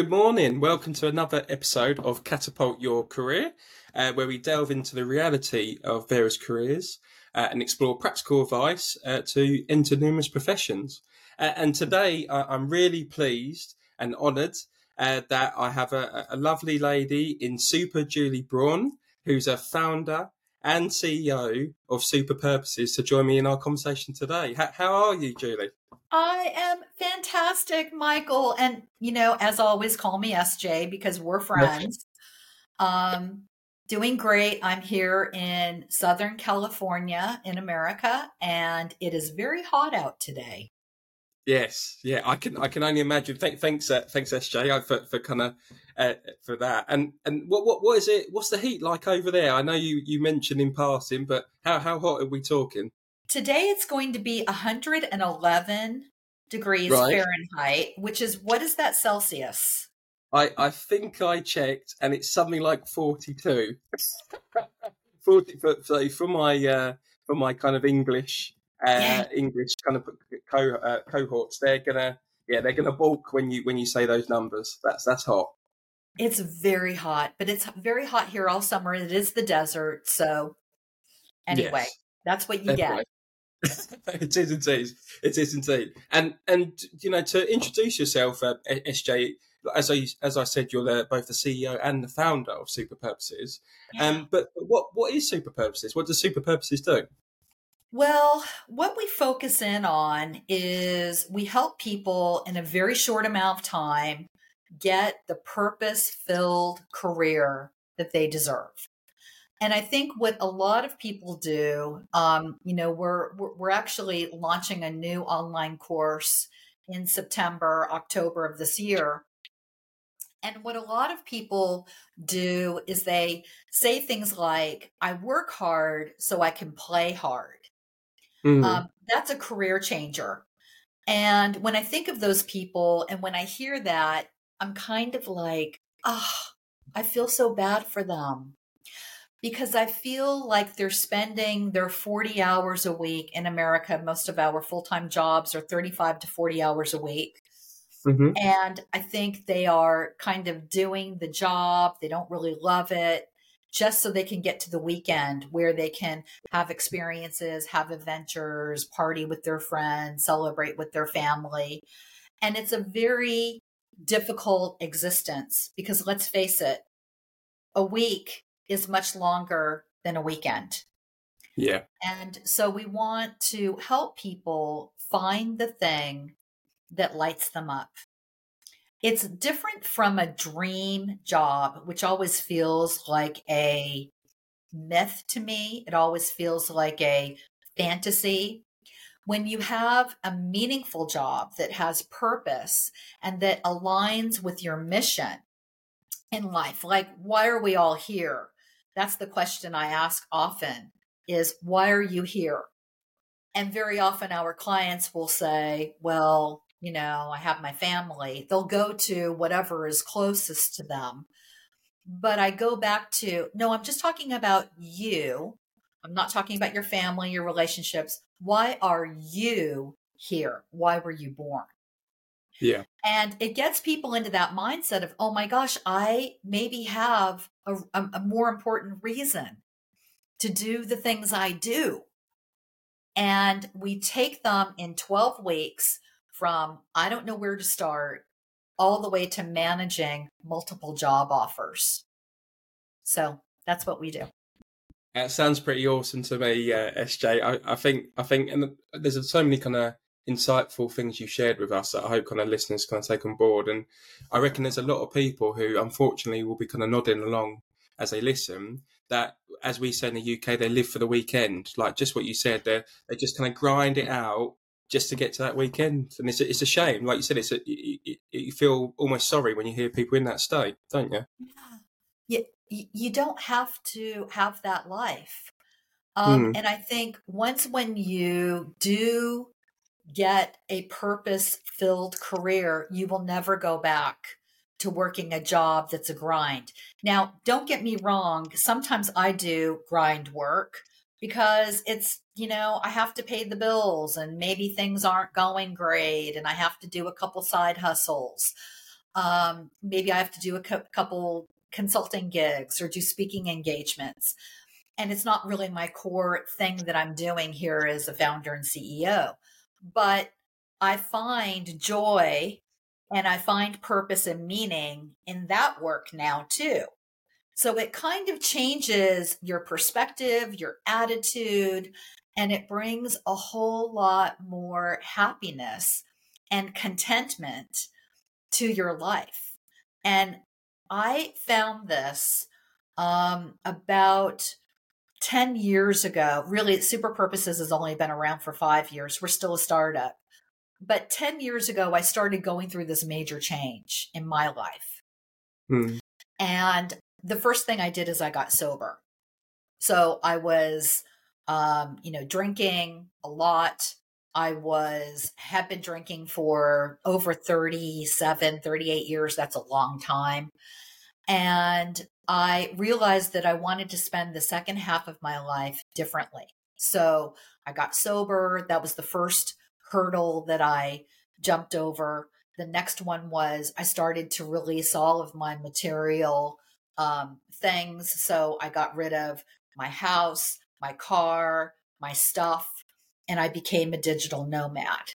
Good morning. Welcome to another episode of Catapult Your Career, uh, where we delve into the reality of various careers uh, and explore practical advice uh, to enter numerous professions. Uh, and today, I'm really pleased and honoured uh, that I have a, a, lovely lady in Super Julie Braun, who's a founder and CEO of Super Purposes, to join me in our conversation today. How, how are you, Julie? I am fantastic, Michael. And, you know, as always, call me SJ because we're friends. Um, doing great. I'm here in Southern California in America, and it is very hot out today. Yes, yeah, I can I can only imagine. Th- thanks, uh, thanks SJ uh, for for kind of uh, for that. And and what what what is it? What's the heat like over there? I know you you mentioned in passing, but how how hot are we talking? Today it's going to be 111 degrees right. Fahrenheit, which is what is that Celsius? I, I think I checked and it's something like 42. 40 for, so for my uh, for my kind of English uh, yeah. English kind of co- uh, cohorts, they're gonna yeah they're gonna balk when you when you say those numbers. That's that's hot. It's very hot, but it's very hot here all summer. It is the desert, so anyway, yes. that's what you anyway. get. it is indeed. It is indeed. And and you know to introduce yourself, uh, SJ. As I as I said, you're the, both the CEO and the founder of Super Purposes. Yeah. Um, but what what is Super Purposes? What does Super Purposes do? Well, what we focus in on is we help people in a very short amount of time get the purpose filled career that they deserve. And I think what a lot of people do, um, you know, we're, we're actually launching a new online course in September, October of this year. And what a lot of people do is they say things like, I work hard so I can play hard. Mm-hmm. Um, that's a career changer. And when I think of those people and when I hear that, I'm kind of like, ah, oh, I feel so bad for them because I feel like they're spending their 40 hours a week in America. Most of our full time jobs are 35 to 40 hours a week. Mm-hmm. And I think they are kind of doing the job. They don't really love it just so they can get to the weekend where they can have experiences, have adventures, party with their friends, celebrate with their family. And it's a very difficult existence because let's face it, a week is much longer than a weekend. Yeah. And so we want to help people find the thing that lights them up. It's different from a dream job, which always feels like a myth to me. It always feels like a fantasy. When you have a meaningful job that has purpose and that aligns with your mission in life, like why are we all here? That's the question I ask often is why are you here? And very often our clients will say, well, you know, I have my family. They'll go to whatever is closest to them. But I go back to, no, I'm just talking about you. I'm not talking about your family, your relationships. Why are you here? Why were you born? Yeah. And it gets people into that mindset of, oh my gosh, I maybe have a, a, more important reason to do the things I do. And we take them in 12 weeks from I don't know where to start all the way to managing multiple job offers. So that's what we do. That sounds pretty awesome to me, uh, SJ. I, I think I think, and there's so many kind of insightful things you shared with us that I hope kind of listeners can take on board. And I reckon there's a lot of people who unfortunately will be kind of nodding along as they listen that as we say in the UK, they live for the weekend. Like just what you said, they they just kind of grind it out just to get to that weekend. And it's a, it's a shame. Like you said, it's a, you, you feel almost sorry when you hear people in that state, don't you? Yeah. You, you don't have to have that life. Um, mm. And I think once when you do get a purpose filled career, you will never go back to working a job that's a grind. Now, don't get me wrong, sometimes I do grind work because it's, you know, I have to pay the bills and maybe things aren't going great and I have to do a couple side hustles. Um, maybe I have to do a couple consulting gigs or do speaking engagements. And it's not really my core thing that I'm doing here as a founder and CEO. But I find joy and I find purpose and meaning in that work now too. So it kind of changes your perspective, your attitude, and it brings a whole lot more happiness and contentment to your life. And I found this um, about 10 years ago. Really, Super Purposes has only been around for five years. We're still a startup. But 10 years ago, I started going through this major change in my life. Hmm. And the first thing I did is I got sober. So I was, um, you know, drinking a lot. I was, have been drinking for over 37, 38 years. That's a long time. And I realized that I wanted to spend the second half of my life differently. So I got sober. That was the first hurdle that I jumped over. The next one was I started to release all of my material um, things. So I got rid of my house, my car, my stuff, and I became a digital nomad.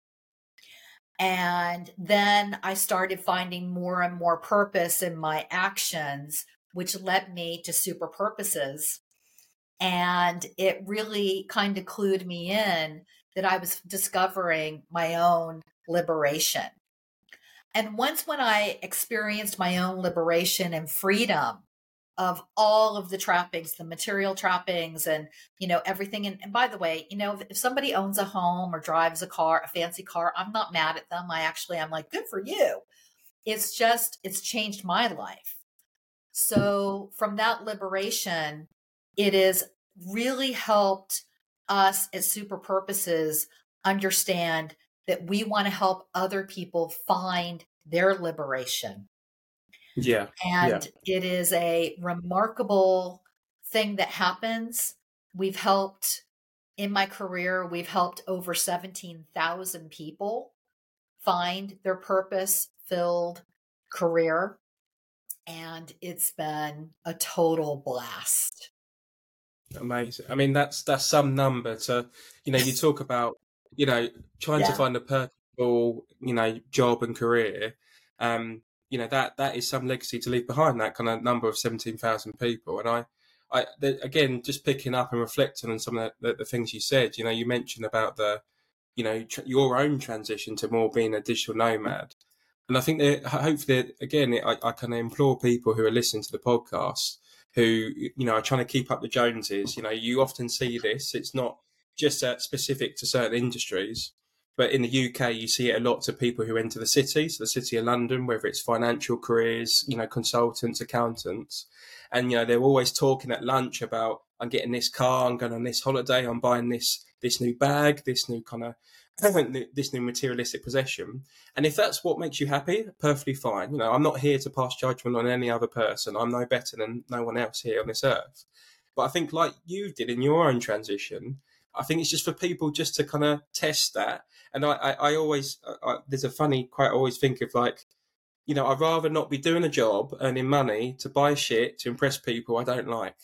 And then I started finding more and more purpose in my actions, which led me to super purposes. And it really kind of clued me in that I was discovering my own liberation. And once when I experienced my own liberation and freedom of all of the trappings, the material trappings and, you know, everything. And, and by the way, you know, if, if, somebody owns a home or drives a car, a fancy car, I'm not mad at them. I actually, I'm like, good for you. It's just, it's changed my life. So from that liberation, it has really helped us at super purposes understand that we want to help other people find their liberation. Yeah. And yeah. it is a remarkable thing that happens. We've helped in my career, we've helped over 17,000 people find their purpose filled career. And it's been a total blast. Amazing. I mean, that's that's some number to, you know, you talk about, you know, trying yeah. to find a purposeful, you know, job and career. Um, you know, that that is some legacy to leave behind. That kind of number of seventeen thousand people, and I, I the, again, just picking up and reflecting on some of the, the, the, things you said. You know, you mentioned about the, you know, tr- your own transition to more being a digital nomad, and I think that hopefully, again, I, I of implore people who are listening to the podcast who you know are trying to keep up the Joneses. You know, you often see this. It's not just uh, specific to certain industries, but in the UK, you see it a lot to people who enter the city, so the city of London, whether it's financial careers, you know, consultants, accountants, and you know they're always talking at lunch about I'm getting this car, I'm going on this holiday, I'm buying this this new bag, this new kind of this new materialistic possession. And if that's what makes you happy, perfectly fine. You know, I'm not here to pass judgment on any other person. I'm no better than no one else here on this earth. But I think, like you did in your own transition, I think it's just for people just to kind of test that. And I, I, I always, I, there's a funny quote I always think of like, you know, I'd rather not be doing a job, earning money to buy shit to impress people I don't like.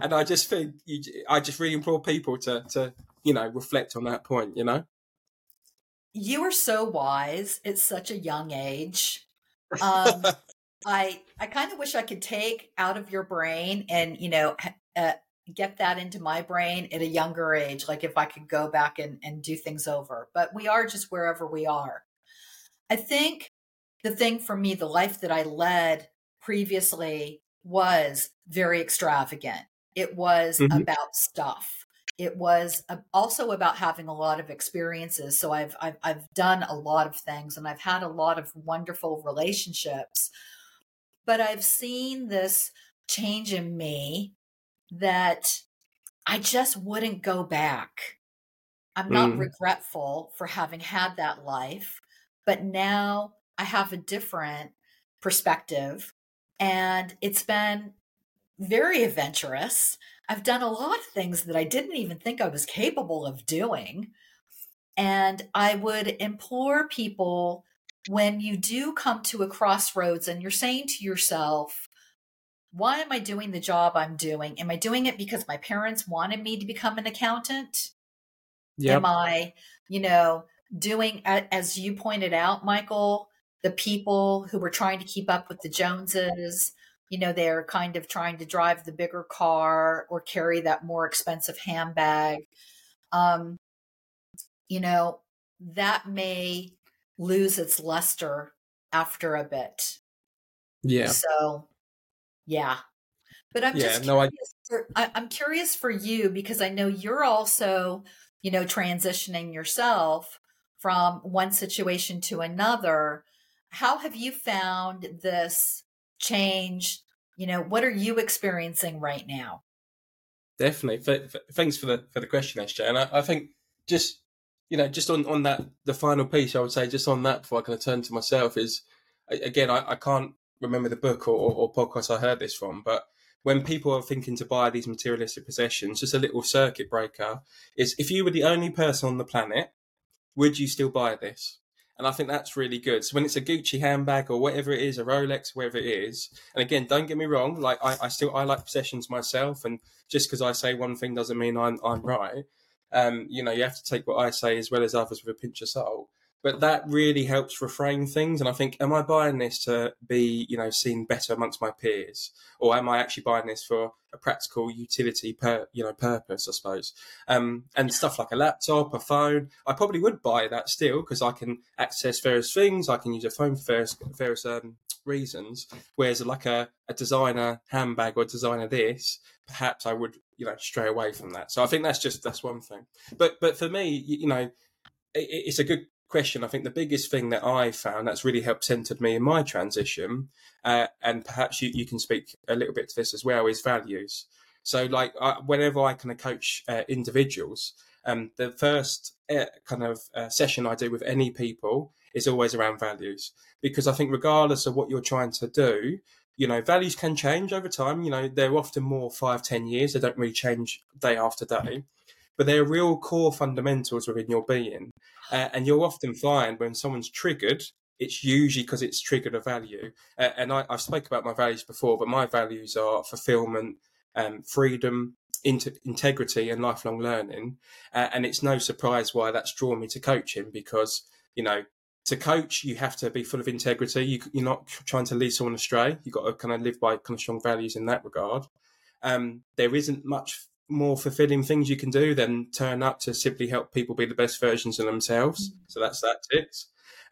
And I just think, you, I just really implore people to, to, you know, reflect on that point, you know? You are so wise at such a young age. Um, I I kind of wish I could take out of your brain and you know uh, get that into my brain at a younger age. Like if I could go back and and do things over, but we are just wherever we are. I think the thing for me, the life that I led previously was very extravagant. It was mm-hmm. about stuff it was also about having a lot of experiences. So I've, I've I've done a lot of things, and I've had a lot of wonderful relationships. But I've seen this change in me that I just wouldn't go back. I'm not mm. regretful for having had that life, but now I have a different perspective, and it's been very adventurous I've done a lot of things that I didn't even think I was capable of doing. And I would implore people when you do come to a crossroads and you're saying to yourself, why am I doing the job I'm doing? Am I doing it because my parents wanted me to become an accountant? Yep. Am I, you know, doing, as you pointed out, Michael, the people who were trying to keep up with the Joneses, you know, they're kind of trying to drive the bigger car or carry that more expensive handbag. Um, you know, that may lose its luster after a bit. Yeah. So, yeah. But I'm yeah, just no, I... For, I, I'm curious for you because I know you're also, you know, transitioning yourself from one situation to another. How have you found this change? You know, what are you experiencing right now? Definitely. thanks for the for the question, SJ. And I, I think just you know, just on, on that, the final piece, I would say, just on that, before I kind of turn to myself, is again, I, I can't remember the book or, or, or, podcast I heard this from, but when people are thinking to buy these materialistic possessions, just a little circuit breaker is if you were the only person on the planet, would you still buy this? And I think that's really good. So when it's a Gucci handbag or whatever it is, a Rolex, whatever it is, and again, don't get me wrong, like I, I still I like possessions myself, and just because I say one thing doesn't mean I'm I'm right. Um, you know, you have to take what I say as well as others with a pinch of salt. But that really helps reframe things. And I think, am I buying this to be, you know, seen better amongst my peers, or am I actually buying this for a practical utility, per you know, purpose? I suppose. Um, and stuff like a laptop, a phone, I probably would buy that still because I can access various things. I can use a phone for various, various um, reasons. Whereas like a, a designer handbag or designer this, perhaps I would you know stray away from that. So I think that's just that's one thing. But but for me, you know, it, it's a good question. I think the biggest thing that I found that's really helped centered me in my transition, uh, and perhaps you, you can speak a little bit to this as well, is values. So like I, whenever I kind of coach uh, individuals, um, the first uh, kind of uh, session I do with any people is always around values because I think regardless of what you're trying to do, you know, values can change over time. You know, they're often more five, ten years. They don't really change day after day, but they're real core fundamentals within your being. Uh, and you'll often find when someone's triggered, it's usually because it's triggered a value. Uh, and I, have spoke about my values before, but my values are fulfillment, um, freedom, inter- integrity, and lifelong learning. Uh, and it's no surprise why that's drawn me to coaching because you know to coach, you have to be full of integrity. You, are not trying to lead someone astray. You've got to kind of live by kind of strong values in that regard. Um, there isn't much more fulfilling things you can do than turn up to simply help people be the best versions of themselves. Mm-hmm. So that's that it.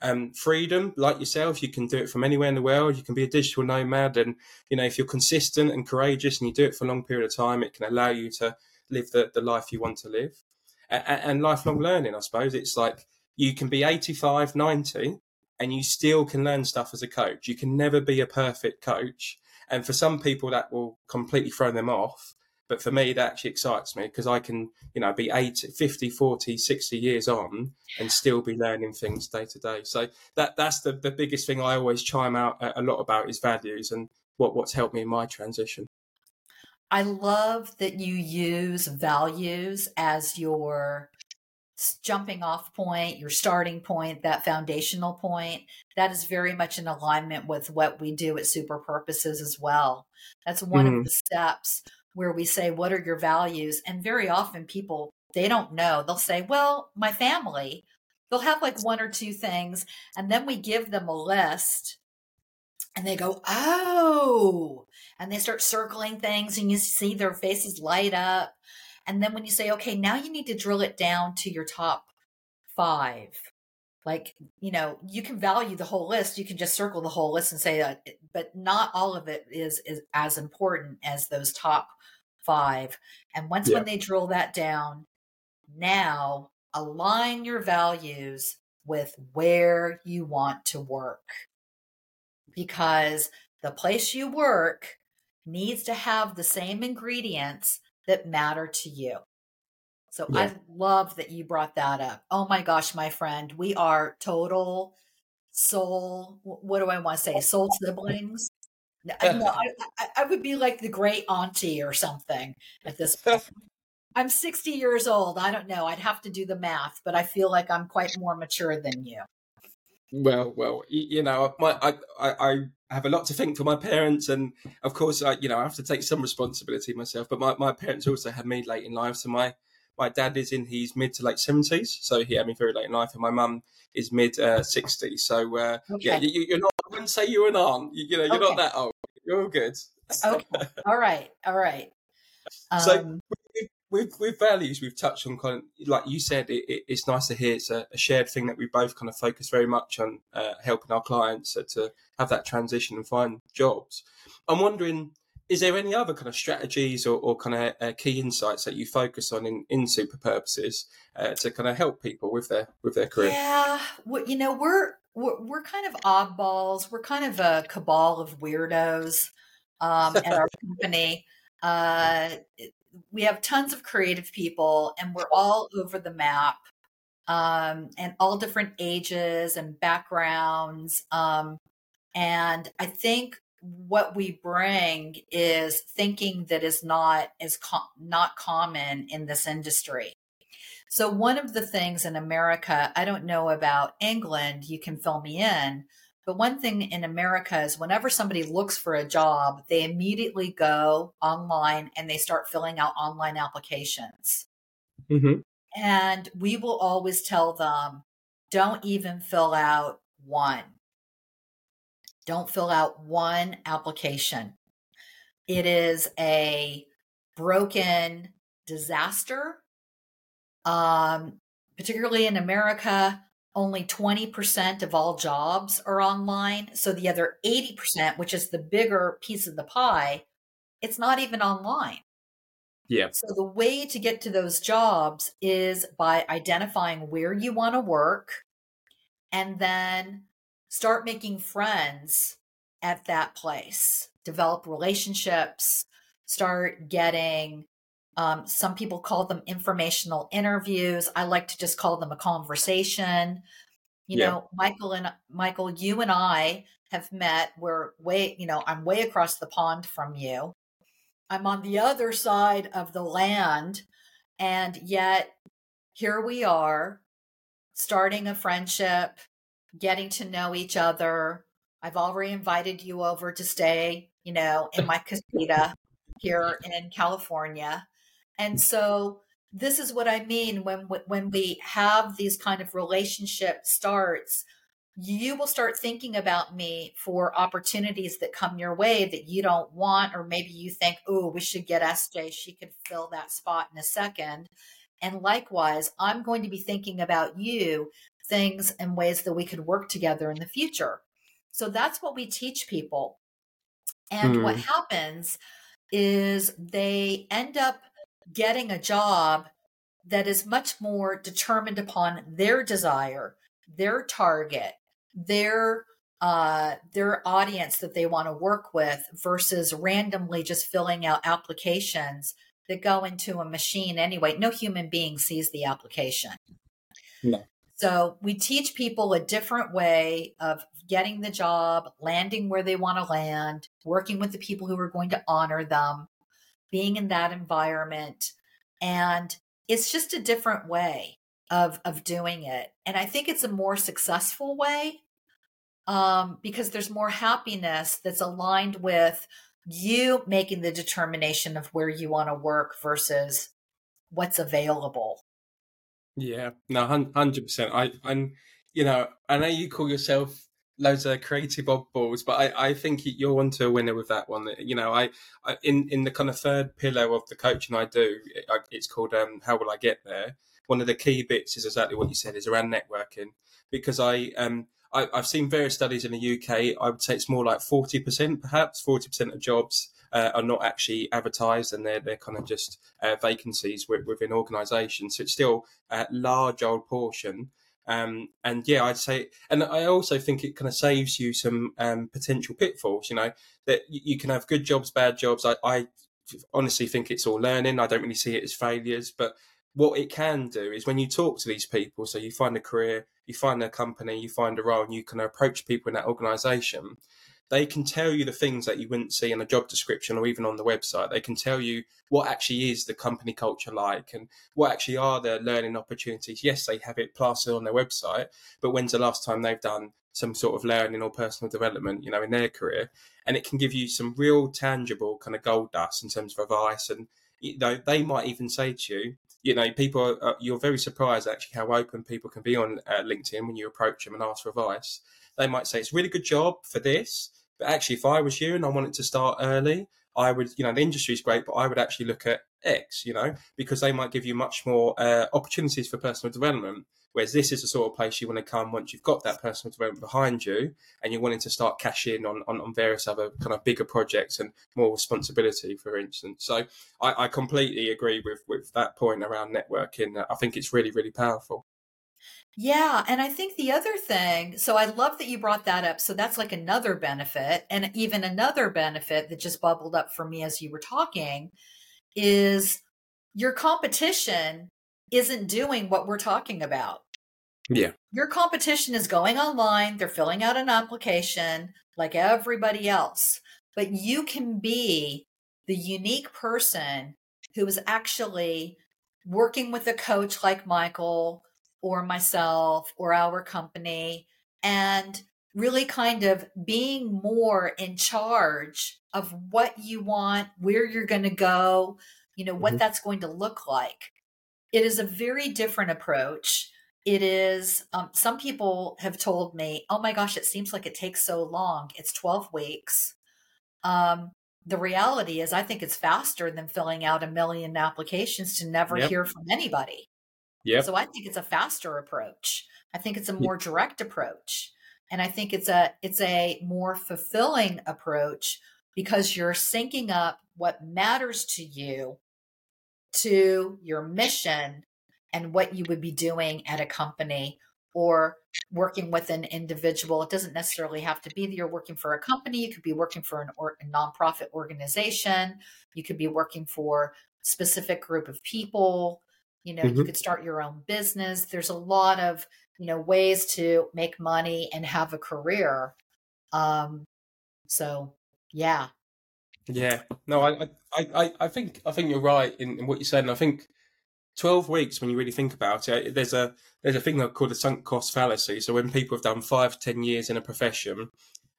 Um, freedom, like yourself, you can do it from anywhere in the world. You can be a digital nomad, and you know if you're consistent and courageous, and you do it for a long period of time, it can allow you to live the, the life you want to live. And, and lifelong learning, I suppose, it's like you can be 85, 90, and you still can learn stuff as a coach. You can never be a perfect coach. And for some people, that will completely throw them off. But for me, that actually excites me because I can, you know, be 80, 50, 40, 60 years on and still be learning things day to day. So that that's the, the biggest thing I always chime out a lot about is values and what, what's helped me in my transition. I love that you use values as your jumping off point, your starting point, that foundational point, that is very much in alignment with what we do at Super Purposes as well. That's one mm-hmm. of the steps where we say, What are your values? And very often people, they don't know. They'll say, Well, my family. They'll have like one or two things, and then we give them a list and they go, Oh, and they start circling things, and you see their faces light up. And then when you say, okay, now you need to drill it down to your top five. Like, you know, you can value the whole list. You can just circle the whole list and say, uh, but not all of it is, is as important as those top five. And once yeah. when they drill that down, now align your values with where you want to work. Because the place you work needs to have the same ingredients that matter to you. So yeah. I love that you brought that up. Oh my gosh, my friend, we are total soul. What do I want to say? Soul siblings. no, I, I, would be like the great auntie or something at this point. I'm 60 years old. I don't know. I'd have to do the math, but I feel like I'm quite more mature than you. Well, well, you, know, my I, I, I have a lot to think for my parents, and of course, I you know I have to take some responsibility myself. But my, my parents also had me late in life, so my my dad is in his mid to late seventies, so he had me very late in life, and my mum is mid uh, sixties. So uh, okay. yeah, you, are not. I wouldn't say you're an aunt. You, you know, you're okay. not that old. You're all good. okay. All right. All right. Um, so with with values, we've touched on kind of like you said. It, it, it's nice to hear it's a, a, shared thing that we both kind of focus very much on uh, helping our clients uh, to have that transition and find jobs. I'm wondering is there any other kind of strategies or, or kind of uh, key insights that you focus on in, in super purposes uh, to kind of help people with their with their career? Yeah well, you know we're, we're, we're kind of oddballs. We're kind of a cabal of weirdos um, at our company. Uh, we have tons of creative people and we're all over the map um, and all different ages and backgrounds um, and i think what we bring is thinking that is not is com- not common in this industry. So one of the things in America, I don't know about England, you can fill me in, but one thing in America is whenever somebody looks for a job, they immediately go online and they start filling out online applications. Mm-hmm. And we will always tell them, don't even fill out one don't fill out one application. It is a broken disaster. Um, particularly in America, only 20% of all jobs are online. So the other 80%, which is the bigger piece of the pie, it's not even online. Yeah. So the way to get to those jobs is by identifying where you want to work and then start making friends at that place, develop relationships, start getting um, some people call them informational interviews. I like to just call them a conversation. You yeah. know, Michael and Michael, you and I have met. We're way, you know, I'm way across the pond from you. I'm on the other side of the land. And yet here we are starting a friendship, getting to know each other. I've already invited you over to stay, you know, in my casita here in California. And so this is what I mean when when we have these kind of relationship starts, you will start thinking about me for opportunities that come your way that you don't want or maybe you think, "Oh, we should get SJ, she could fill that spot in a second. And likewise, I'm going to be thinking about you things and ways that we could work together in the future. So that's what we teach people. And mm. what happens is they end up getting a job that is much more determined upon their desire, their target, their uh, their audience that they want to work with versus randomly just filling out applications that go into a machine anyway. No human being sees the application. No. So we teach people a different way of getting the job, landing where they want to land, working with the people who are going to honor them, being in that environment. And it's just a different way of, of doing it. And I think it's a more successful way um, because there's more happiness that's aligned with you making the determination of where you want to work versus what's available yeah, no, hundred percent. I, I'm, you know, I know you call yourself loads of creative oddballs, but I, I think you're onto a winner with that one. You know, I, I in in the kind of third pillar of the coaching I do, it, it's called um, "How Will I Get There." One of the key bits is exactly what you said, is around networking, because I um I, I've seen various studies in the UK. I would say it's more like forty percent, perhaps forty percent of jobs uh, are not actually advertised and they're, they're kind of just uh, vacancies within organisations. So it's still a large old portion. Um, and yeah, I'd say, and I also think it kind of saves you some um, potential pitfalls. You know that you can have good jobs, bad jobs. I, I honestly think it's all learning. I don't really see it as failures, but what it can do is when you talk to these people, so you find a career, you find a company, you find a role, and you can approach people in that organisation they can tell you the things that you wouldn't see in a job description or even on the website. They can tell you what actually is the company culture like and what actually are the learning opportunities. Yes, they have it plastered on their website, but when's the last time they've done some sort of learning or personal development, you know, in their career? And it can give you some real tangible kind of gold dust in terms of advice. And, you know, they might even say to you, you know, people are, you're very surprised actually how open people can be on uh, LinkedIn when you approach them and ask for advice. They might say, it's a really good job for this but actually, if I was you and I wanted to start early, I would, you know, the industry is great, but I would actually look at X, you know, because they might give you much more uh, opportunities for personal development. Whereas this is the sort of place you want to come once you've got that personal development behind you and you're wanting to start cashing on, on, on various other kind of bigger projects and more responsibility, for instance. So I, I completely agree with, with that point around networking. I think it's really, really powerful. Yeah. And I think the other thing, so I love that you brought that up. So that's like another benefit. And even another benefit that just bubbled up for me as you were talking is your competition isn't doing what we're talking about. Yeah. Your competition is going online, they're filling out an application like everybody else, but you can be the unique person who is actually working with a coach like Michael or myself or our company and really kind of being more in charge of what you want, where you're going to go, you know, what mm-hmm. that's going to look like. It is a very different approach. It is, um, some people have told me, oh my gosh, it seems like it takes so long. It's 12 weeks. Um, the reality is, I think it's faster than filling out a million applications to never yep. hear from anybody. Yeah. So I think it's a faster approach. I think it's a more direct approach. And I think it's a it's a more fulfilling approach because you're syncing up what matters to you to your mission and what you would be doing at a company or working with an individual. It doesn't necessarily have to be that you're working for a company. You could be working for an or, a nonprofit organization. You could be working for a specific group of people. You know, mm-hmm. you could start your own business. There's a lot of, you know, ways to make money and have a career. Um, so yeah. Yeah. No, I, I, I, I think, I think you're right in, in what you said. And I think 12 weeks, when you really think about it, there's a, there's a thing called a sunk cost fallacy. So when people have done five, ten years in a profession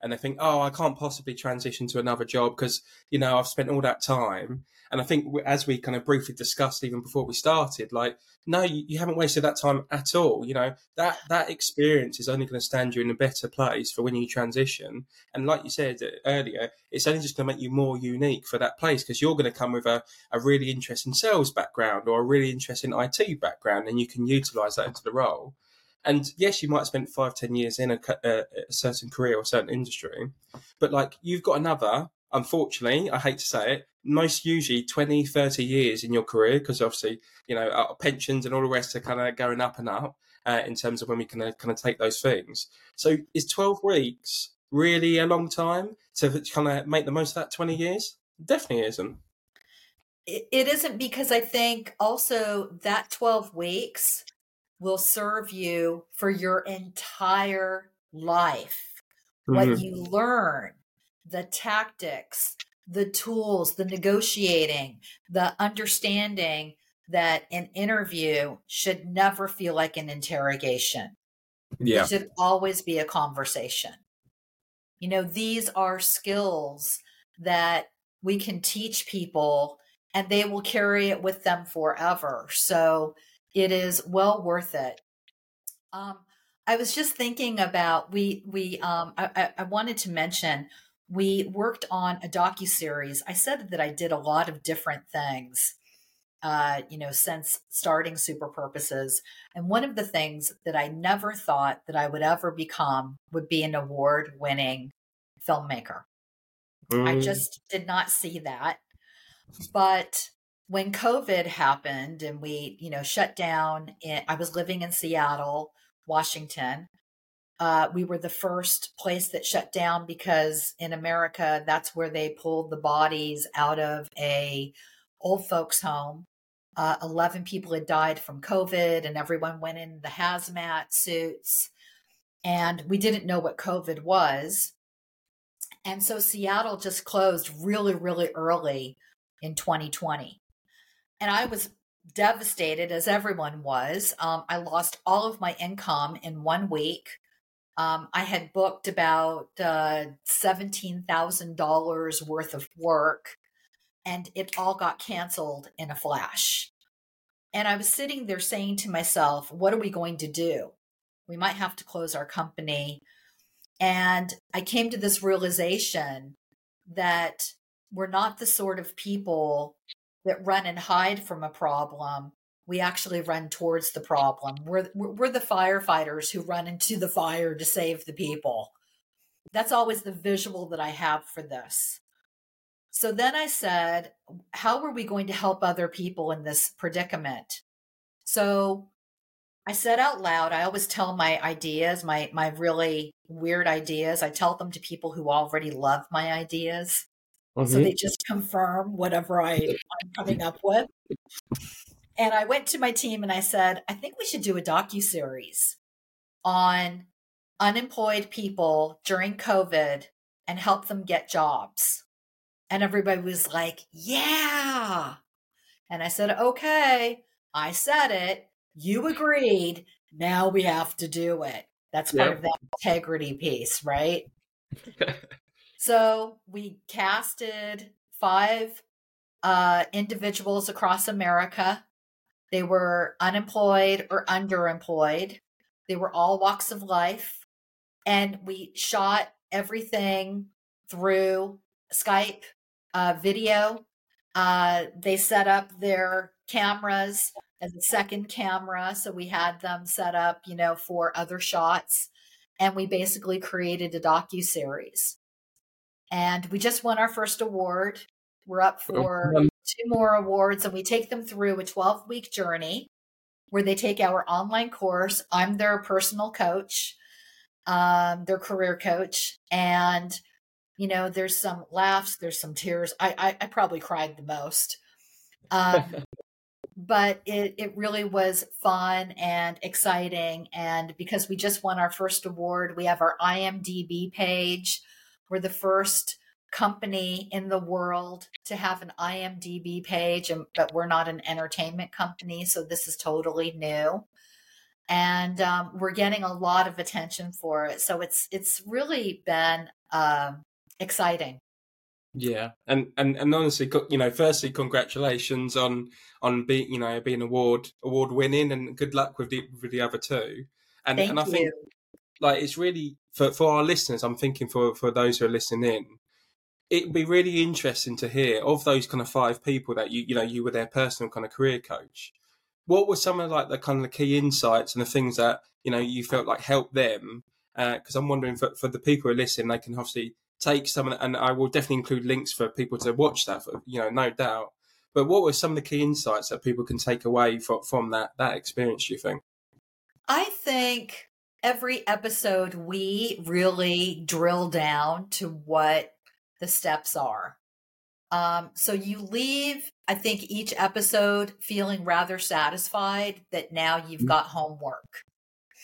and they think, oh, I can't possibly transition to another job because, you know, I've spent all that time. And I think as we kind of briefly discussed even before we started, like, no, you, you haven't wasted that time at all. You know, that, that experience is only going to stand you in a better place for when you transition. And like you said uh, earlier, it's only just going to make you more unique for that place because you're going to come with a, a really interesting sales background or a really interesting IT background and you can utilize that into the role. And yes, you might have spent five, ten years in a, a, a certain career or certain industry, but like you've got another unfortunately, I hate to say it, most usually 20, 30 years in your career, because obviously, you know, our pensions and all the rest are kind of going up and up uh, in terms of when we can uh, kind of take those things. So is 12 weeks really a long time to kind of make the most of that 20 years? Definitely isn't. It isn't because I think also that 12 weeks will serve you for your entire life. Mm-hmm. What you learn, the tactics, the tools, the negotiating, the understanding that an interview should never feel like an interrogation. Yeah. It should always be a conversation. You know, these are skills that we can teach people and they will carry it with them forever. So it is well worth it. Um, I was just thinking about we we um, I, I wanted to mention we worked on a docu series. I said that I did a lot of different things, uh, you know, since starting Super Purposes. And one of the things that I never thought that I would ever become would be an award-winning filmmaker. Mm. I just did not see that. But when COVID happened and we, you know, shut down, in, I was living in Seattle, Washington. Uh, we were the first place that shut down because in America, that's where they pulled the bodies out of a old folks home. Uh, 11 people had died from COVID and everyone went in the hazmat suits. And we didn't know what COVID was. And so Seattle just closed really, really early in 2020. And I was devastated, as everyone was. Um, I lost all of my income in one week. Um, I had booked about uh, $17,000 worth of work, and it all got canceled in a flash. And I was sitting there saying to myself, what are we going to do? We might have to close our company. And I came to this realization that we're not the sort of people that run and hide from a problem. We actually run towards the problem. We're, we're the firefighters who run into the fire to save the people. That's always the visual that I have for this. So then I said, how are we going to help other people in this predicament? So I said out loud, I always tell my ideas, my my really weird ideas, I tell them to people who already love my ideas. Mm-hmm. So they just confirm whatever I, I'm coming up with. And I went to my team and I said, I think we should do a docu series on unemployed people during COVID and help them get jobs. And everybody was like, yeah. And I said, okay, I said it. You agreed. Now we have to do it. That's part of that integrity piece, right? so we casted five uh, individuals across America. They were unemployed or underemployed. They were all walks of life. And we shot everything through Skype uh, video. Uh, they set up their cameras as a second camera. So we had them set up, you know, for other shots. And we basically created a docu series. And we just won our first award. We're up oh, for two more awards, and we take them through a 12 week journey where they take our online course. I'm their personal coach, um, their career coach, and you know, there's some laughs, there's some tears. I I, I probably cried the most. Um, but it, it really was fun and exciting. And because we just won our first award, we have our IMDb page. We're the first company in the world to have an IMDb page, and, but we're not an entertainment company. So this is totally new. And um, we're getting a lot of attention for it. So it's it's really been um, exciting. Yeah, and and and honestly, you know, firstly, congratulations on on being you know being award award winning, and good luck with the with the other two. And Thank and I you. think like it's really for for our listeners. I'm thinking for for those who are listening in, it'd be really interesting to hear of those kind of five people that you you know you were their personal kind of career coach. What were some of like the kind of the key insights and the things that you know you felt like helped them? Because uh, I'm wondering for for the people who are listening, they can obviously take some, and I will definitely include links for people to watch that. For, you know, no doubt. But what were some of the key insights that people can take away from from that that experience? You think? I think every episode we really drill down to what the steps are. Um, so you leave, I think, each episode feeling rather satisfied that now you've mm-hmm. got homework.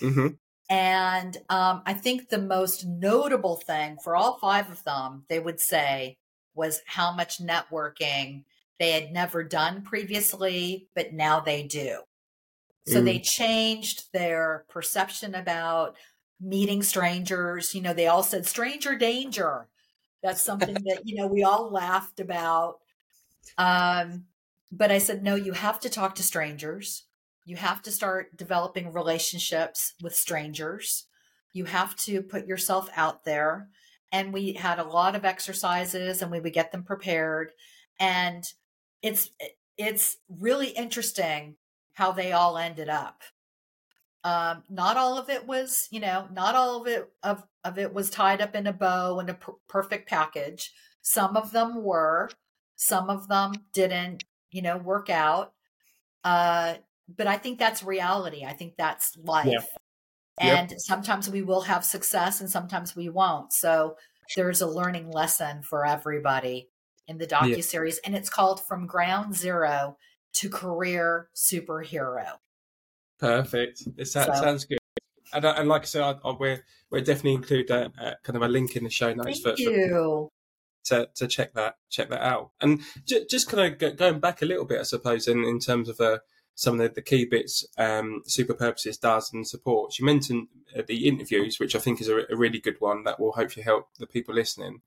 Mm-hmm. And um, I think the most notable thing for all five of them, they would say, was how much networking they had never done previously, but now they do. So mm. they changed their perception about meeting strangers. You know, they all said stranger danger. That's something that, you know, we all laughed about. Um, but I said, no, you have to talk to strangers. You have to start developing relationships with strangers. You have to put yourself out there. And we had a lot of exercises and we would get them prepared. And it's it's really interesting how they all ended up. Um, not all of it was, you know, not all of it of, of it was tied up in a bow and a per- perfect package. Some of them were, some of them didn't, you know, work out. Uh, but I think that's reality. I think that's life. Yeah. And yep. sometimes we will have success and sometimes we won't. So there's a learning lesson for everybody in the docu series yeah. and it's called From Ground Zero to Career Superhero. Perfect. It so, sounds good. and, and like I said, I, I, we're we'll definitely include a, a, kind of a link in the show notes for, you. For, to to check that check that out. And j- just kind of going back a little bit, I suppose, in in terms of uh, some of the, the key bits um, Super Purposes does and supports. You mentioned uh, the interviews, which I think is a, a, really good one that will hopefully help the people listening.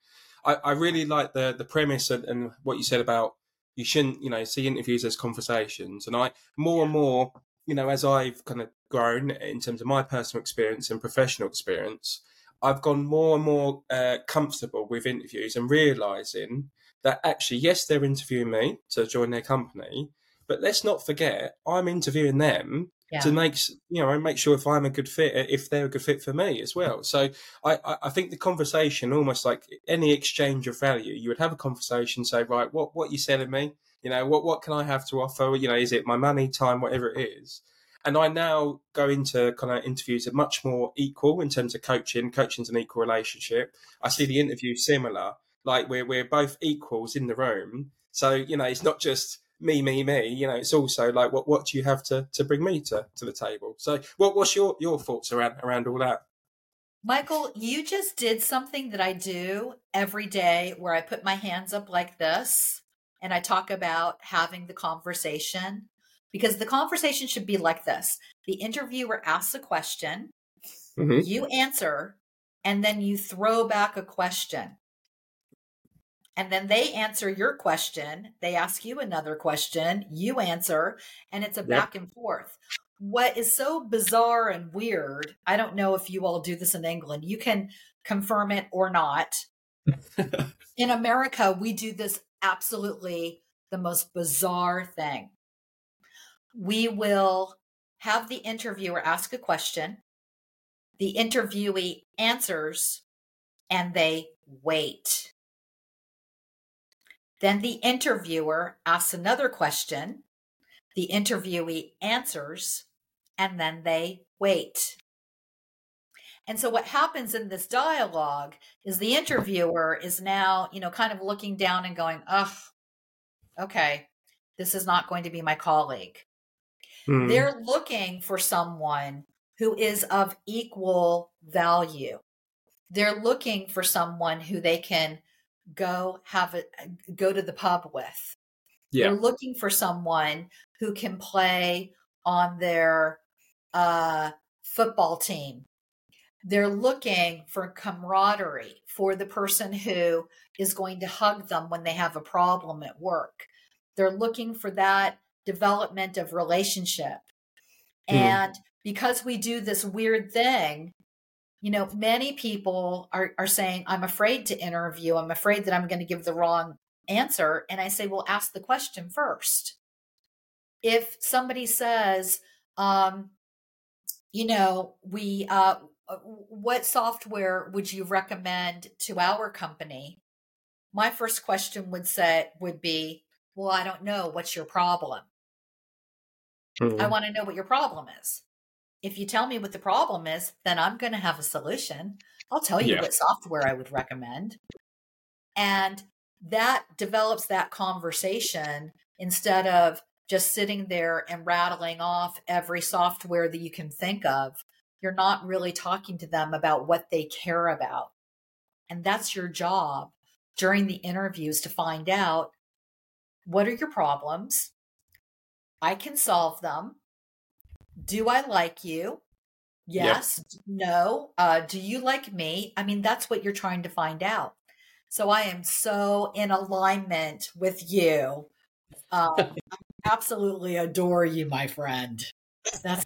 I, I really like the the premise and, and, what you said about you shouldn't, you know, see interviews as conversations. And I more and more, you know, as I've kind of grown in terms of my personal experience and professional experience, I've gone more and more uh, comfortable with interviews and realizing that actually, yes, they're interviewing me to join their company, but let's not forget, I'm interviewing them yeah. to make you know make sure if I'm a good fit, if they're a good fit for me as well. So I, I think the conversation, almost like any exchange of value, you would have a conversation, say, right, what what you selling me? You know, what what can I have to offer? You know, is it my money, time, whatever it is? And I now go into kind of interviews are much more equal in terms of coaching. Coaching's an equal relationship. I see the interview similar, like we're we're both equals in the room. So you know, it's not just me, me, me. You know, it's also like what what do you have to to bring me to to the table? So, what what's your your thoughts around around all that? Michael, you just did something that I do every day where I put my hands up like this and I talk about having the conversation because the conversation should be like this. The interviewer asks a question, mm-hmm. you answer, and then you throw back a question and then they answer your question they ask you another question you answer and it's a yep. back and forth what is so bizarre and weird i don't know if you all do this in england you can confirm it or not in america we do this absolutely the most bizarre thing. We will have the interviewer ask a question. The interviewee answers and they wait. Then the interviewer asks another question, the interviewee answers, and then they wait. And so what happens in this dialogue is the interviewer is now, you know, kind of looking down and going, "Ugh, okay, this is not going to be my colleague." Hmm. They're looking for someone who is of equal value. They're looking for someone who they can go have a go to the pub with. Yeah. They're looking for someone who can play on their uh, football team. They're looking for camaraderie for the person who is going to hug them when they have a problem at work. They're looking for that development of relationship. Mm. And because we do this weird thing you know, many people are, are saying, I'm afraid to interview. I'm afraid that I'm going to give the wrong answer. And I say, well, ask the question first. If somebody says, um, you know, we, uh, uh what software would you recommend to our company? My first question would say, would be, well, I don't know. What's your problem? Mm-hmm. I want to know what your problem is if you tell me what the problem is, then I'm going to have a solution. I'll tell you yeah. what software I would recommend. And that develops that conversation instead of just sitting there and rattling off every software that you can think of. You're not really talking to them about what they care about. And that's your job during the interviews to find out what are your problems? I can solve them do I like you? Yes. Yep. No. Uh, do you like me? I mean, that's what you're trying to find out. So I am so in alignment with you. Um, I absolutely adore you, my friend. That's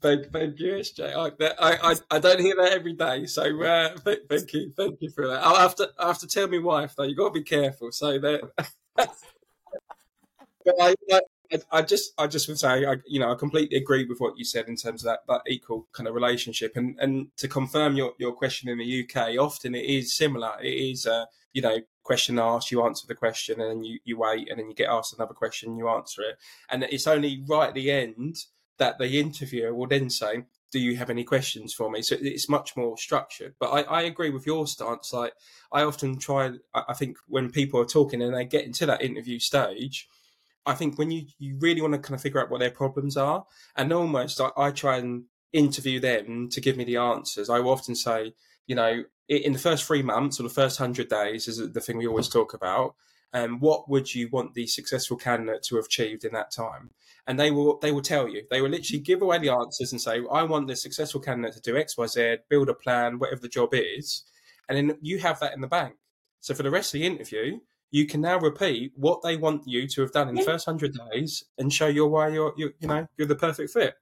thank, thank you, SJ. I, I, I don't hear that every day, so uh, thank, thank you, thank you for that. I'll have to, I have to tell my wife though. You got to be careful. So that. but I, I, just, I just would say, I, you know, I completely agree with what you said in terms of that, that equal kind of relationship. And and to confirm your, your question in the UK, often it is similar. It is, uh, you know, question asked, you answer the question, and then you, you wait, and then you get asked another question, you answer it. And it's only right at the end that the interviewer will then say, do you have any questions for me? So it's much more structured. But I, I agree with your stance. Like I often try, I think when people are talking and they get into that interview stage, I think when you, you really want to kind of figure out what their problems are, and almost I, I try and interview them to give me the answers, I will often say, you know, in the first three months or the first hundred days is the thing we always talk about. Um, what would you want the successful candidate to have achieved in that time? And they will they will tell you. They will literally give away the answers and say, I want the successful candidate to do X, Y, Z, build a plan, whatever the job is, and then you have that in the bank. So for the rest of the interview, you can now repeat what they want you to have done in the first hundred days and show you why you're, you're you know you're the perfect fit.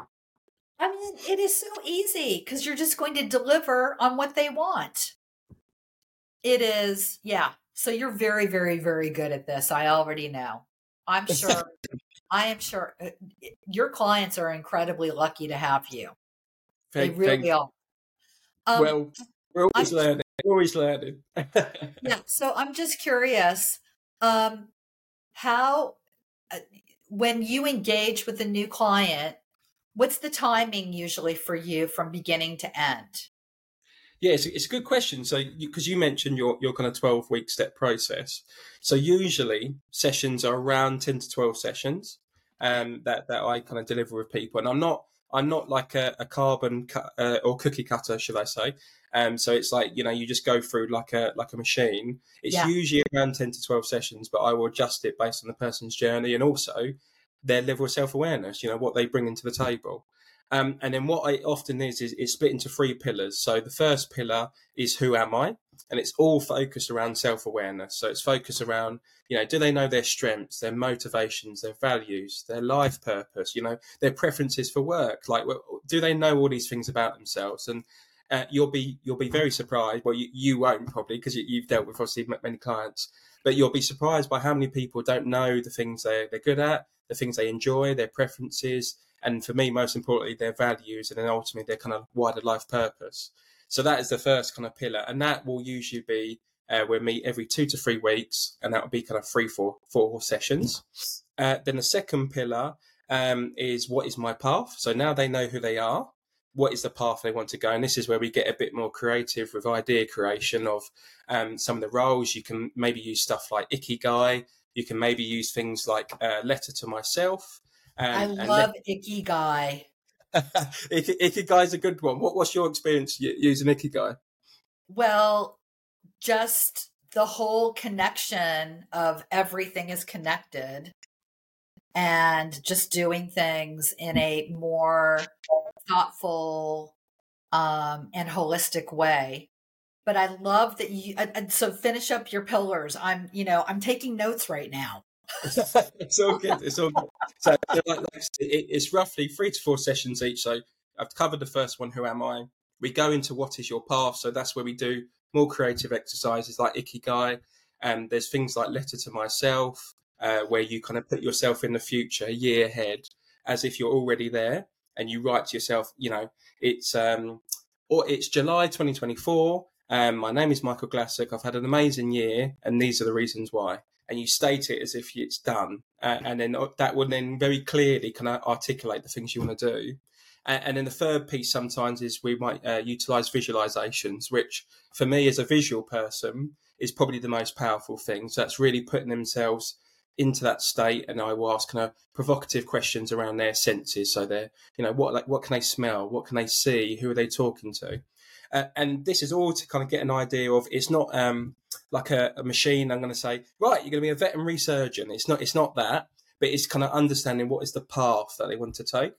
I mean, it is so easy because you're just going to deliver on what they want. It is, yeah. So you're very, very, very good at this. I already know. I'm sure. I am sure uh, your clients are incredibly lucky to have you. Thank, they really are. Um, well, we're always I'm, learning. We're always learning. yeah. So I'm just curious, um, how uh, when you engage with a new client, what's the timing usually for you from beginning to end? Yeah, it's, it's a good question. So, because you, you, mentioned your, your kind of 12 week step process. So, usually sessions are around 10 to 12 sessions um, that, that I kind of deliver with people. And I'm not, I'm not like a, a carbon cut, uh, or cookie cutter, should I say? Um, so it's like you know you just go through like a like a machine. It's yeah. usually around ten to twelve sessions, but I will adjust it based on the person's journey and also their level of self awareness. You know what they bring into the table. Um, and then what I often is, is it's split into three pillars. So the first pillar is who am I? And it's all focused around self awareness. So it's focused around, you know, do they know their strengths, their motivations, their values, their life purpose, you know, their preferences for work? Like, do they know all these things about themselves? And uh, you'll be you'll be very surprised. Well, you, you won't probably because you, you've dealt with obviously many clients, but you'll be surprised by how many people don't know the things they they're good at, the things they enjoy, their preferences, and for me, most importantly, their values and then ultimately their kind of wider life purpose. So that is the first kind of pillar, and that will usually be uh, we meet every two to three weeks, and that will be kind of three, four, four sessions. Uh, then the second pillar um, is what is my path. So now they know who they are. What is the path they want to go? And this is where we get a bit more creative with idea creation of um, some of the roles. You can maybe use stuff like Ikigai. You can maybe use things like uh, Letter to Myself. And, I love and Ikigai. Ikigai is a good one. What, was your experience using Ikigai? Well, just the whole connection of everything is connected and just doing things in a more thoughtful um, and holistic way. But I love that you. And so finish up your pillars. I'm, you know, I'm taking notes right now. It's all good. It's all good. So, like, like it, it's roughly three to four sessions each. So I've covered the first one. Who am I? We go into what is your path. So that's where we do more creative exercises like Ikigai. And there's things like letter to myself, uh, where you kind of put yourself in the future, a year ahead, as if you're already there, and you write to yourself. You know, it's um, or it's July 2024. Um, my name is Michael Glassick. I've had an amazing year, and these are the reasons why and you state it as if it's done, uh, and then uh, that will then very clearly kind of articulate the things you want to do. And, and then the third piece sometimes is we might uh, utilize visualizations, which for me as a visual person is probably the most powerful thing. So that's really putting themselves into that state, and I will ask kind of provocative questions around their senses. So they're, you know, what like what can they smell? What can they see? Who are they talking to? Uh, and this is all to kind of get an idea of it's not um, like a, a machine. I'm going to say, right, you're going to be a veterinary surgeon. It's not. It's not that, but it's kind of understanding what is the path that they want to take.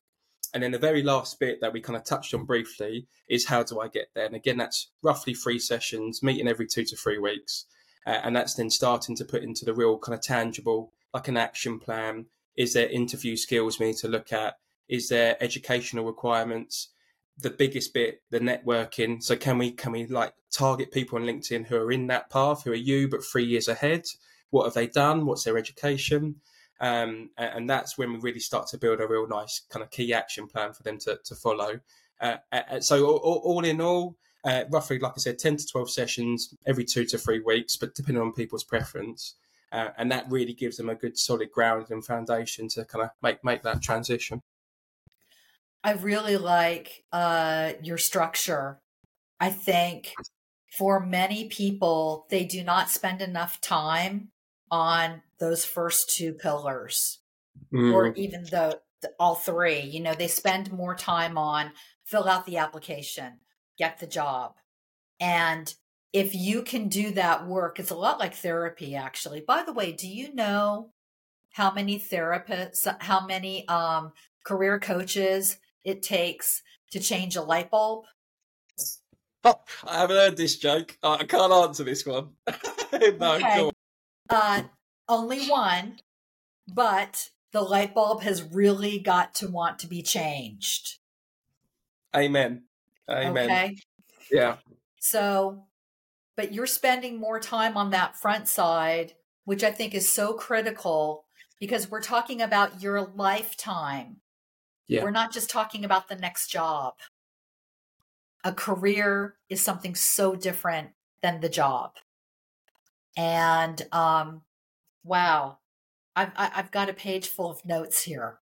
And then the very last bit that we kind of touched on briefly is how do I get there? And again, that's roughly three sessions, meeting every two to three weeks. Uh, and that's then starting to put into the real kind of tangible, like an action plan. Is there interview skills we need to look at? Is there educational requirements? The biggest bit, the networking. So can we can we like target people on LinkedIn who are in that path, who are you but three years ahead? What have they done? What's their education? Um, and that's when we really start to build a real nice kind of key action plan for them to, to follow. Uh, so all, all, in all, uh, roughly, like I said, 10 to 12 sessions every two to three weeks, but depending on people's preference. Uh, and that really gives them a good solid ground and foundation to kind of make, make that transition. I really like uh, your structure. I think for many people, they do not spend enough time on those first two pillars, mm. or even the, the all three. You know, they spend more time on fill out the application, get the job. And if you can do that work, it's a lot like therapy, actually. By the way, do you know how many therapists, how many um, career coaches it takes to change a light bulb? Oh, I haven't heard this joke. I can't answer this one. no, okay. Uh, only one, but the light bulb has really got to want to be changed. Amen. Amen. Okay. Yeah. So, but you're spending more time on that front side, which I think is so critical because we're talking about your lifetime. Yeah. We're not just talking about the next job. A career is something so different than the job. And um, wow, I've I've got a page full of notes here.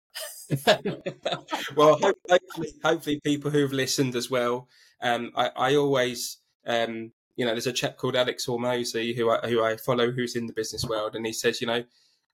well, hopefully, hopefully, people who've listened as well. Um, I, I always, um, you know, there's a chap called Alex Hormozi who I, who I follow, who's in the business world, and he says, you know,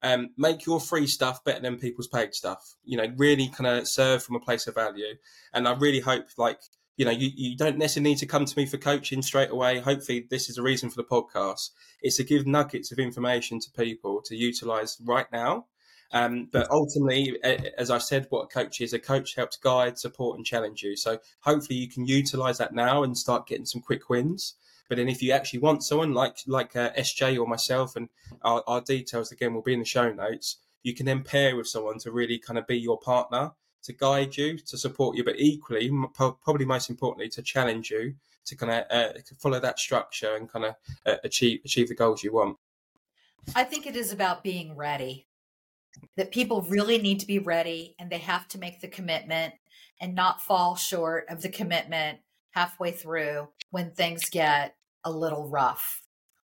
um, make your free stuff better than people's paid stuff. You know, really kind of serve from a place of value. And I really hope, like, you know, you, you don't necessarily need to come to me for coaching straight away. Hopefully, this is the reason for the podcast. It's to give nuggets of information to people to utilize right now. Um, but ultimately, as I said, what a coach is, a coach helps guide, support, and challenge you. So hopefully, you can utilize that now and start getting some quick wins. But then if you actually want someone like like uh, SJ or myself, and our, our details again will be in the show notes, you can then pair with someone to really kind of be your partner, to guide you, to support you, but equally, probably most importantly, to challenge you to kind of uh, follow that structure and kind of uh, achieve achieve the goals you want. I think it is about being ready. That people really need to be ready and they have to make the commitment and not fall short of the commitment halfway through when things get a little rough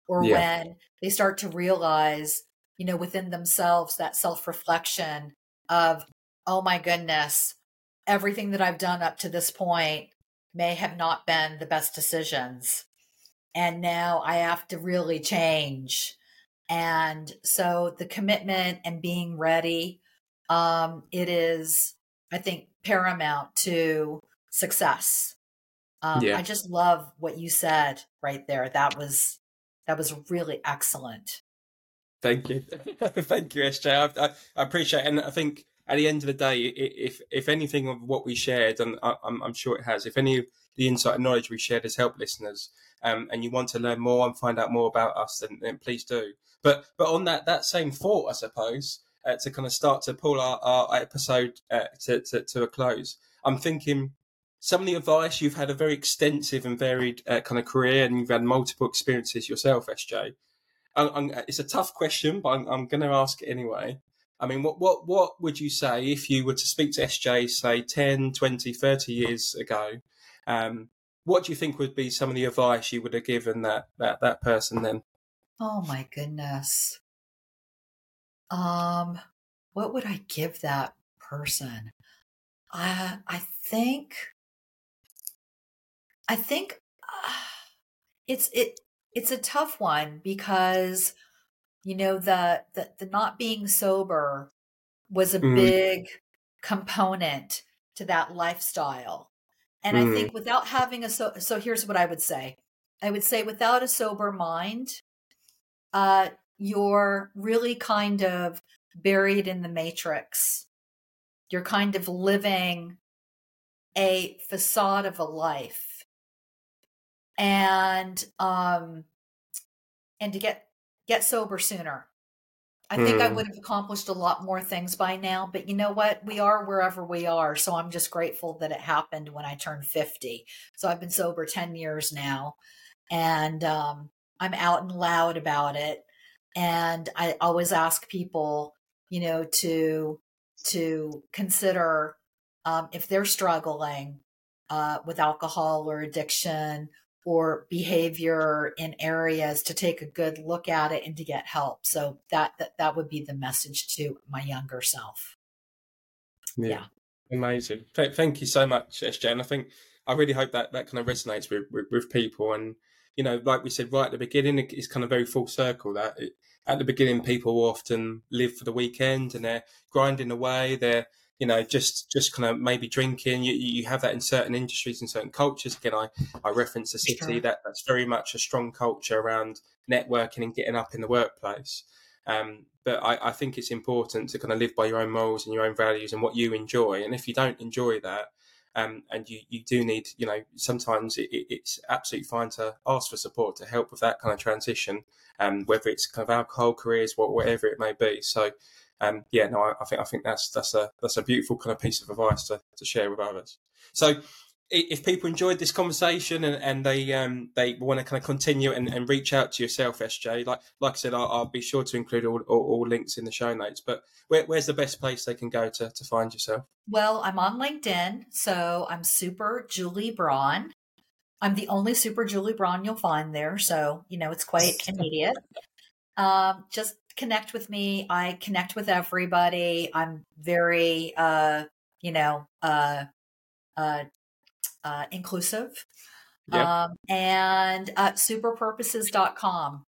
or yeah. when they start to realize, you know, within themselves that self reflection of, oh my goodness, everything that I've done up to this point may have not been the best decisions. And now I have to really change. And so the commitment and being ready, um, it is, I think, paramount to success. Um, yeah. I just love what you said right there. That was that was really excellent. Thank you, thank you, SJ. I, I, appreciate, it. and I think at the end of the day, if if anything of what we shared, and I, am I'm sure it has, if any of the insight and knowledge we shared has helped listeners, um, and you want to learn more and find out more about us, then, then please do. But but on that that same thought, I suppose, uh, to kind of start to pull our, our episode uh, to, to to a close, I'm thinking some of the advice you've had a very extensive and varied uh, kind of career and you've had multiple experiences yourself sj I'm, I'm, it's a tough question but i'm, I'm going to ask it anyway. I mean what, what, what would you say if you were to speak to sj say 10 20 30 years ago um, what do you think would be some of the advice you would have given that, that, that person then? Oh my goodness. Um what would i give that person? I I think I think uh, it's it it's a tough one because you know the the, the not being sober was a mm. big component to that lifestyle. And mm. I think without having a so so here's what I would say. I would say without a sober mind, uh, you're really kind of buried in the matrix. You're kind of living a facade of a life and um and to get get sober sooner. I think I hmm. would have accomplished a lot more things by now, but you know what? We are wherever we are. So I'm just grateful that it happened when I turned 50. So I've been sober 10 years now and um, I'm out and loud about it. And I always ask people, you know, to to consider um, if they're struggling uh, with alcohol or addiction or behavior in areas to take a good look at it and to get help. So that that, that would be the message to my younger self. Yeah. yeah. Amazing. Thank you so much, SJ. And I think I really hope that that kind of resonates with, with, with people. And, you know, like we said right at the beginning, it's kind of very full circle that it, at the beginning, people often live for the weekend and they're grinding away. They're, you know, just just kind of maybe drinking. You, you have that in certain industries and certain cultures. Again, I, I reference the city sure. that that's very much a strong culture around networking and getting up in the workplace. Um, but I, I, think it's important to kind of live by your own morals and your own values and what you enjoy. And if you don't enjoy that, um, and you, you do need, you know, sometimes it, it's absolutely fine to ask for support to help with that kind of transition, um, whether it's kind of alcohol careers, whatever it may be. So um, yeah, no, I, I, think I think that's that's a that's a beautiful kind of piece of advice to, to share with others. So if people enjoyed this conversation and, and they um, they want to kind of continue and, and reach out to yourself, SJ, like like I said, I'll, I'll be sure to include all, all, all, links in the show notes. But where, where's the best place they can go to, to find yourself? Well, I'm on LinkedIn, so I'm Super Julie Braun. I'm the only Super Julie Braun you'll find there, so you know it's quite immediate. Um, just connect with me. I connect with everybody. I'm very, uh, you know, uh, uh, uh, inclusive. Yep. Um, and uh, superpurposes.com.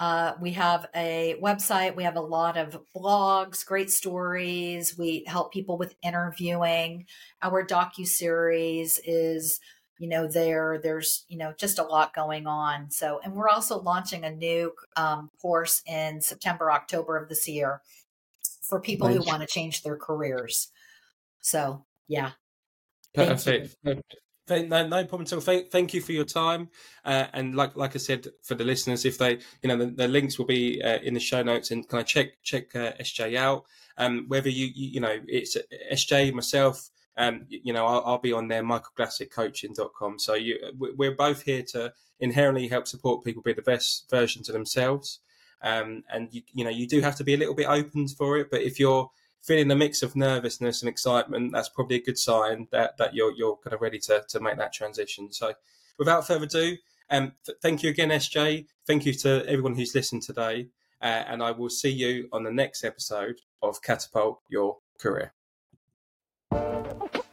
Uh, we have a website. We have a lot of blogs, great stories. We help people with interviewing. Our docu series is you know there there's you know just a lot going on so and we're also launching a new um, course in september october of this year for people who want to change their careers so yeah perfect no, no problem at all. Thank, thank you for your time. Uh, and like like I said, for the listeners, if they, you know, the, the links will be uh, in the show notes, and kind of check check uh, SJ out. Um, whether you, you, you know, it's SJ myself, um, you know, I'll, I'll, be on there, michaelglassickcoaching.com. So you, we're both here to inherently help support people be the best versions of themselves. Um, and you, you know, you do have to be a little bit open for it. But if you're feeling a mix of nervousness and excitement, that's probably a good sign that, that you're, you're kind of ready to, to make that transition. So without further ado, um, th- thank you again, SJ. Thank you to everyone who's listened today. Uh, and I will see you on the next episode of Catapult Your Career. You.